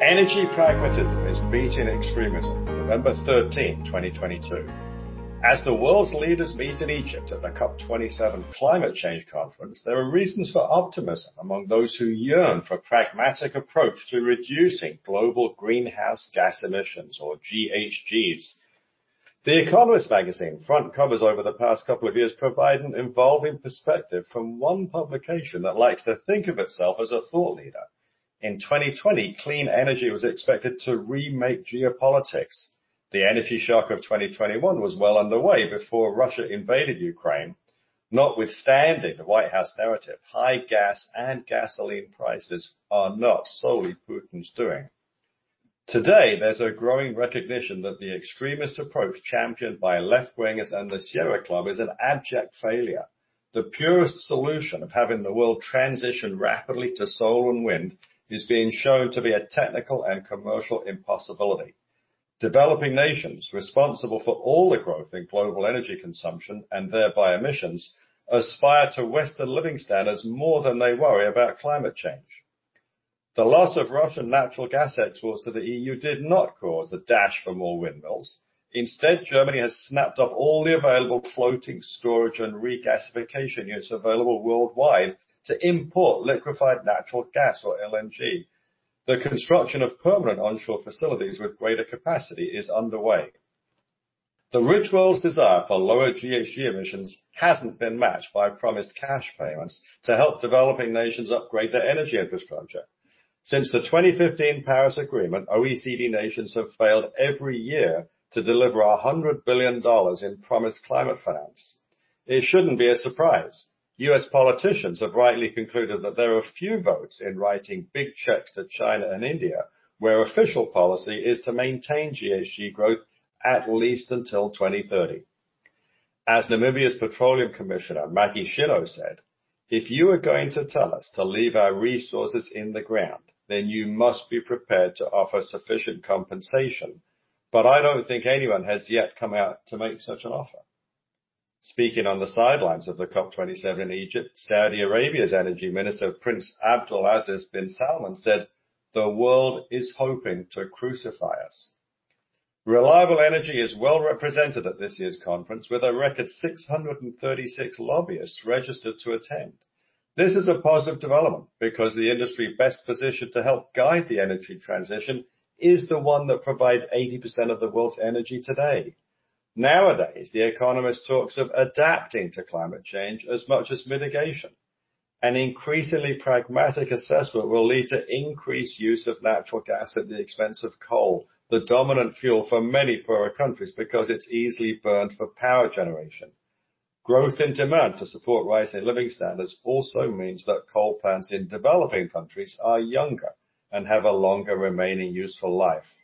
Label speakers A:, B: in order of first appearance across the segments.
A: Energy pragmatism is beating extremism. November 13, 2022. As the world's leaders meet in Egypt at the COP27 climate change conference, there are reasons for optimism among those who yearn for a pragmatic approach to reducing global greenhouse gas emissions, or GHGs. The Economist magazine front covers over the past couple of years provide an involving perspective from one publication that likes to think of itself as a thought leader. In 2020, clean energy was expected to remake geopolitics. The energy shock of 2021 was well underway before Russia invaded Ukraine. Notwithstanding the White House narrative, high gas and gasoline prices are not solely Putin's doing. Today, there's a growing recognition that the extremist approach championed by left-wingers and the Sierra Club is an abject failure. The purest solution of having the world transition rapidly to solar and wind is being shown to be a technical and commercial impossibility. Developing nations responsible for all the growth in global energy consumption and thereby emissions aspire to Western living standards more than they worry about climate change. The loss of Russian natural gas exports to the EU did not cause a dash for more windmills. Instead, Germany has snapped up all the available floating storage and regasification units available worldwide to import liquefied natural gas or LNG. The construction of permanent onshore facilities with greater capacity is underway. The rich world's desire for lower GHG emissions hasn't been matched by promised cash payments to help developing nations upgrade their energy infrastructure. Since the 2015 Paris Agreement, OECD nations have failed every year to deliver $100 billion in promised climate finance. It shouldn't be a surprise. US politicians have rightly concluded that there are few votes in writing big checks to China and India, where official policy is to maintain GHG growth at least until 2030. As Namibia's Petroleum Commissioner, Maggy Shino said, if you are going to tell us to leave our resources in the ground, then you must be prepared to offer sufficient compensation. But I don't think anyone has yet come out to make such an offer. Speaking on the sidelines of the COP27 in Egypt, Saudi Arabia's energy minister, Prince Abdulaziz bin Salman, said, the world is hoping to crucify us. Reliable energy is well represented at this year's conference with a record 636 lobbyists registered to attend. This is a positive development because the industry best positioned to help guide the energy transition is the one that provides 80% of the world's energy today. Nowadays, The Economist talks of adapting to climate change as much as mitigation. An increasingly pragmatic assessment will lead to increased use of natural gas at the expense of coal, the dominant fuel for many poorer countries because it's easily burned for power generation. Growth in demand to support rising living standards also means that coal plants in developing countries are younger and have a longer remaining useful life.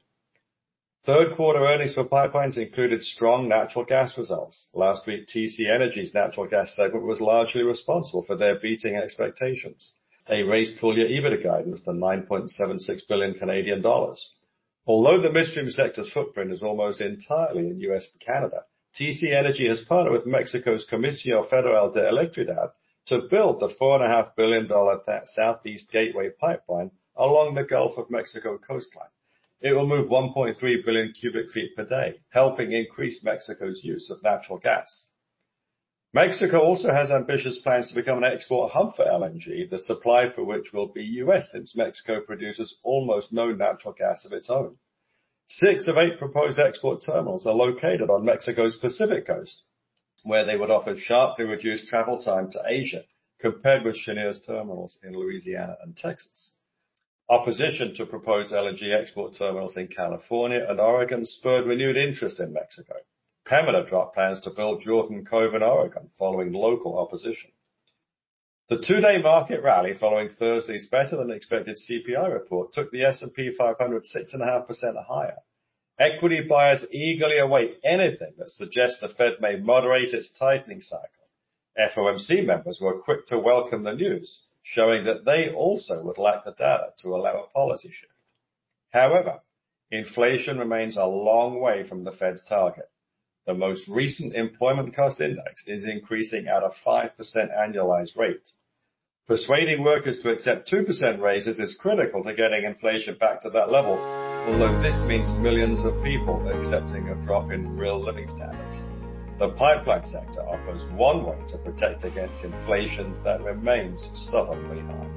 A: Third quarter earnings for pipelines included strong natural gas results. Last week, TC Energy's natural gas segment was largely responsible for their beating expectations. They raised full-year EBITDA guidance to 9.76 billion Canadian dollars. Although the midstream sector's footprint is almost entirely in U.S. and Canada, TC Energy has partnered with Mexico's Comisión Federal de Electricidad to build the $4.5 billion Southeast Gateway pipeline along the Gulf of Mexico coastline. It will move 1.3 billion cubic feet per day, helping increase Mexico's use of natural gas. Mexico also has ambitious plans to become an export hub for LNG, the supply for which will be U.S. since Mexico produces almost no natural gas of its own. Six of eight proposed export terminals are located on Mexico's Pacific coast, where they would offer sharply reduced travel time to Asia compared with Cheniere's terminals in Louisiana and Texas. Opposition to proposed LNG export terminals in California and Oregon spurred renewed interest in Mexico. Pembina dropped plans to build Jordan Cove in Oregon following local opposition. The two-day market rally following Thursday's better than expected CPI report took the S&P 500 6.5% higher. Equity buyers eagerly await anything that suggests the Fed may moderate its tightening cycle. FOMC members were quick to welcome the news, showing that they also would like the data to allow a policy shift. However, inflation remains a long way from the Fed's target. The most recent employment cost index is increasing at a 5% annualized rate. Persuading workers to accept 2% raises is critical to getting inflation back to that level, although this means millions of people accepting a drop in real living standards. The pipeline sector offers one way to protect against inflation that remains stubbornly high.